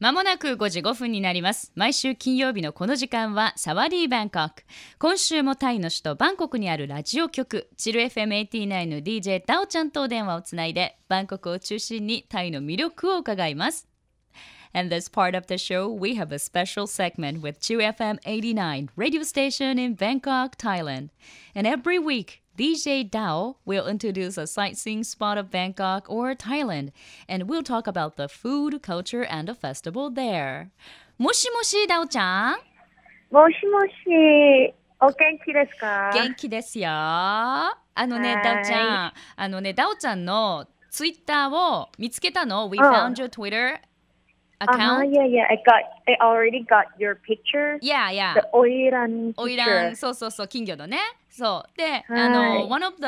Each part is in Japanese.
まもなく5時5分になります。毎週金曜日のこの時間はサワディーバンコク。今週もタイの首都バンコクにあるラジオ局、チル FM89 の DJ タオちゃんとお電話をつないで、バンコクを中心にタイの魅力を伺います。And this part of the show, we have a special segment with 2FM89 radio station in Bangkok, Thailand. And every week, DJ Dao will introduce a sightseeing spot of Bangkok or Thailand, and we'll talk about the food, culture, and the festival there. もしもし、ダオちゃんもしもし、お元気ですか元気ですよ。あのね、はいダオちゃん、あのね、ダオちゃんのツイッターを見つけたの。We うん found your Twitter あは account. yeah, yeah, I got, I already got your picture. Yeah, yeah. The オイラン picture. オイラン、そうそうそう、金魚のね。そう。で、はいあの、one of the,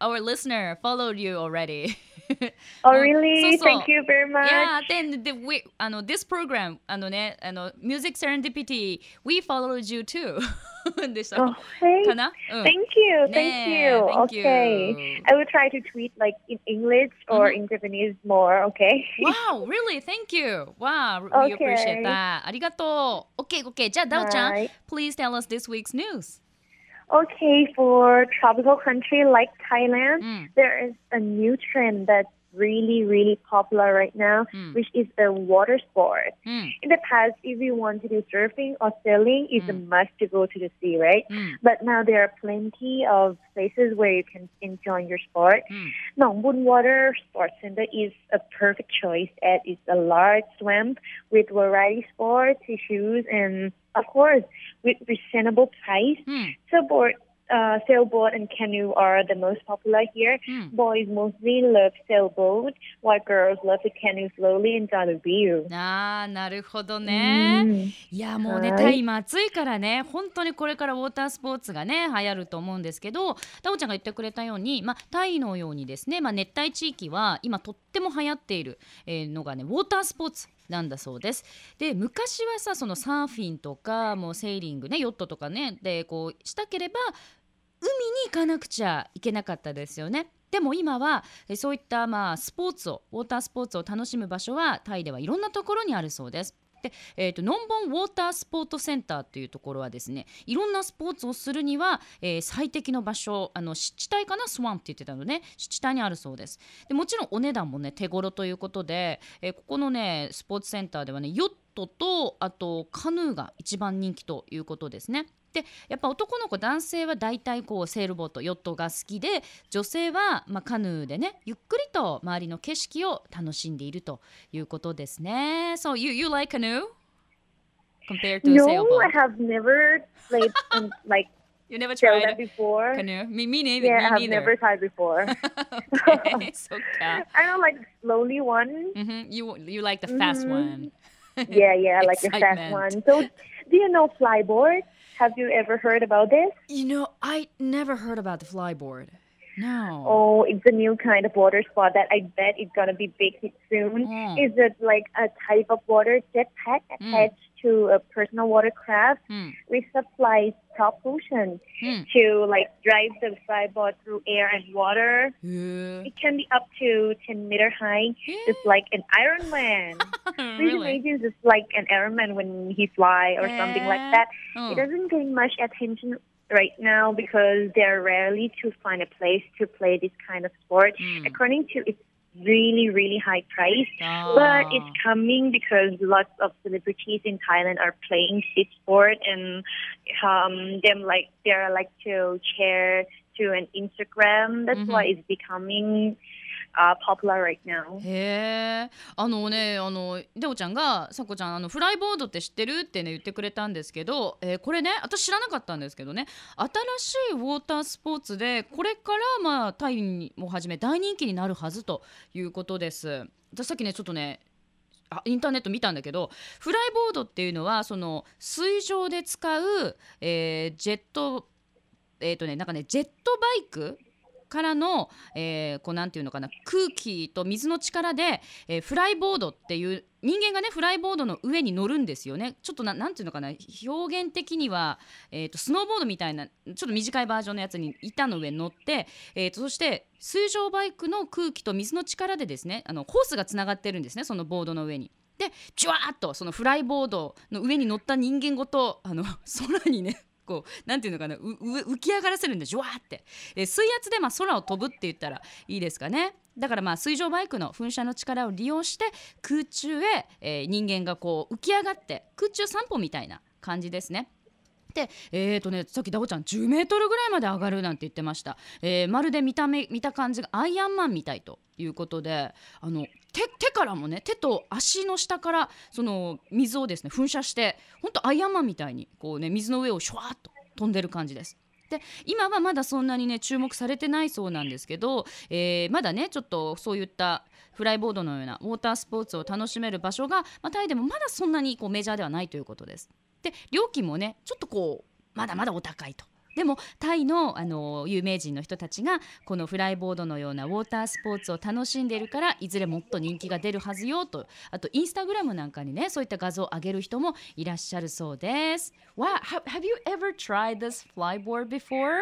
our listener followed you already. Oh, うん really? そうそう Thank you very much. Yeah, then the, we, あの、this program, あのね、あの、Music Serendipity, we followed you too. でした。 Oh, hey. かな、うん、 Thank you, thank ねえ you. thank you. okay. I will try to tweet like in English or in Japanese more, okay? Wow, really? Thank you. Wow, we Okay. appreciate that. ありがとう。OK, OK. じゃあ、ダオちゃん、はい please tell us this week's news. Okay, for tropical country like Thailand, Mm. there is a new trend that's really, really popular right now, mm. which is a water sport. Mm. In the past, if you want to do surfing or sailing, it's mm. a hmm. must to go to the sea, right? Hmm. But now there are plenty of places where you can enjoy your sport. Mm. Nongbun Water Sports Center is a perfect choice as it's a large swamp with variety sports, issues, and of course, with reasonable price. Mm. Support Uh, sailboat and canoe are the most popular here. うん。Boys mostly love sailboat, while girls love to canoe slowly and enjoy the view. あーなるほどね。Mm. いやもうね、はいタイ今暑いからね本当にこれからウォータースポーツがね流行ると思うんですけどタオちゃんが言ってくれたように、まあ、タイのようにですね、まあ、熱帯地域は今とっても流行っているえーのがねウォータースポーツなんだそうです。で昔はさそのサーフィンとかもうセーリングねヨットとかねでこうしたければ海に行かなくちゃいけなかったですよね。でも今はそういったまあスポーツをウォータースポーツを楽しむ場所はタイではいろんなところにあるそうです。で、えー、とノンボンウォータースポートセンターというところはですねいろんなスポーツをするには、えー最適の場所あの湿地帯かな？スワンって言ってたのね湿地帯にあるそうですでもちろんお値段もね手頃ということで、えーここのねスポーツセンターではねヨットとあとカヌーが一番人気ということですねでやっぱ男の子男性は大体こうセールボートヨットが好きで女性は、まあ、カヌーでねゆっくりと周りの景色を楽しんでいるということですね。So you, you like canoe? Compared to No, sailboat? I have never played um, like You never tried that before. canoe? Me, me neither. Yeah, I me have neither. never tried before. okay, そっか。I don't like slowly one. Mhm, You, you like the fast Mhm. one. Yeah, yeah, like the fast one. So, do you know flyboard? Have you ever heard about this? You know, I never heard about the flyboard. No. Oh, it's a new kind of water sport that I bet it's gonna be big soon. Mm. Is it like a type of water jetpack attached to a personal watercraft, mm. supply propulsion mm. to like drive the flyboard through air and water. Yeah. It can be up to 10 meter high. Yeah. It's like an Iron Man. really? Please imagine it's like an airman when he fly or yeah. something like that. Oh. It doesn't get much attention right now because they're rarely to find a place to play this kind of sport. Mm. According to its really, really high price. あー But it's coming because lots of celebrities in Thailand are playing this sport and um, them like they're like to share to an Instagram. That's why it's becoming uh, popular right now. へえあのねあのデオちゃんがさこちゃんあのフライボードって知ってる？ってね言ってくれたんですけど、えーこれね私知らなかったんですけどね新しいウォータースポーツでこれからまあタイをはじめ大人気になるはずということです。私さっきねちょっとねあインターネット見たんだけどフライボードっていうのはその水上で使う、えージェットえっ、とねなんかねジェットバイクからの、えーこうなんていうのかな空気と水の力で、えーフライボードっていう人間がねフライボードの上に乗るんですよねちょっとななんていうのかな表現的には、えー、とスノーボードみたいなちょっと短いバージョンのやつに板の上に乗って、えーとそして水上バイクの空気と水の力でですねあのホースがつながってるんですねそのボードの上に。でジュワーッとそのフライボードの上に乗った人間ごとあの空にねこうなんていうのかなう浮き上がらせるんでジュワーって。え水圧でまあ空を飛ぶって言ったらいいですかね。だからまあ水上バイクの噴射の力を利用して空中へ、えー、人間がこう浮き上がって空中散歩みたいな感じですね。でえーとね、さっきダオちゃん10メートルぐらいまで上がるなんて言ってました、えー、まるで見た目見た感じがアイアンマンみたいということであの手手からもね手と足の下からその水をですね噴射して本当アイアンマンみたいにこうね水の上をシュワーッと飛んでる感じです。で今はまだそんなにね注目されてないそうなんですけど、えー、まだねちょっとそういったフライボードのようなウォータースポーツを楽しめる場所が、まあ、タイでもまだそんなにこうメジャーではないということです。で料金もねちょっとこうまだまだお高いと。でもタイのあの有名人の人たちがこのフライボードのようなウォータースポーツを楽しんでいるからいずれもっと人気が出るはずよとあとインスタグラムなんかにねそういった画像を上げる人もいらっしゃるそうです。Wow, have you ever tried this flyboard before?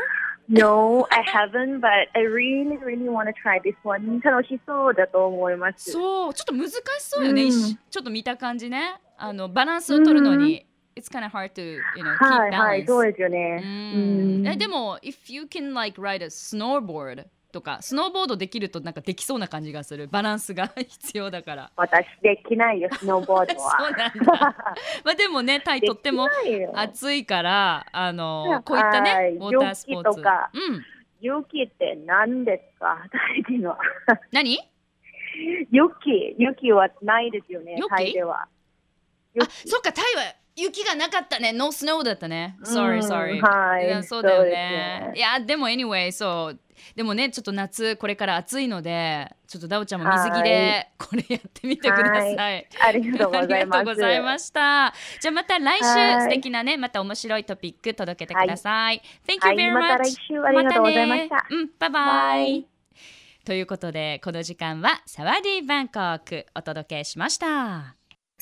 No, I haven't, but I really, really want to try this one. 楽しそうだと思います。そう、ちょっと難しそうよね。うん、ちょっと見た感じね。あのバランスを取るのに。It's kind of hard to you know keep はいはいそうですよね。うん。えでも if you can like ride a snowboard とかスノーボードできるとなんかできそうな感じがする。バランスが 必要だから。私できないよスノーボードは。そうなんだ。まあでもねタイとっても暑いからあのこういったねウォータースポーツ。とか、うん、雪って何ですか？タイでの何？雪。雪はないですよねタイでは。あそっかタイは雪がなかったね。No snow だったね。Sorry, sorry. はい。そうだよね。いや、でも anyway、そう。でもね、ちょっと夏、これから暑いので、ちょっとダオちゃんも水着でこれやってみてください。ありがとうございます。した。じゃあまた来週、素敵なね、また面白いトピック届けてください。Thank you very much. また来週ありがとうございました。うん、バイバイ。ということで、この時間はサワディーバンコクお届けしました。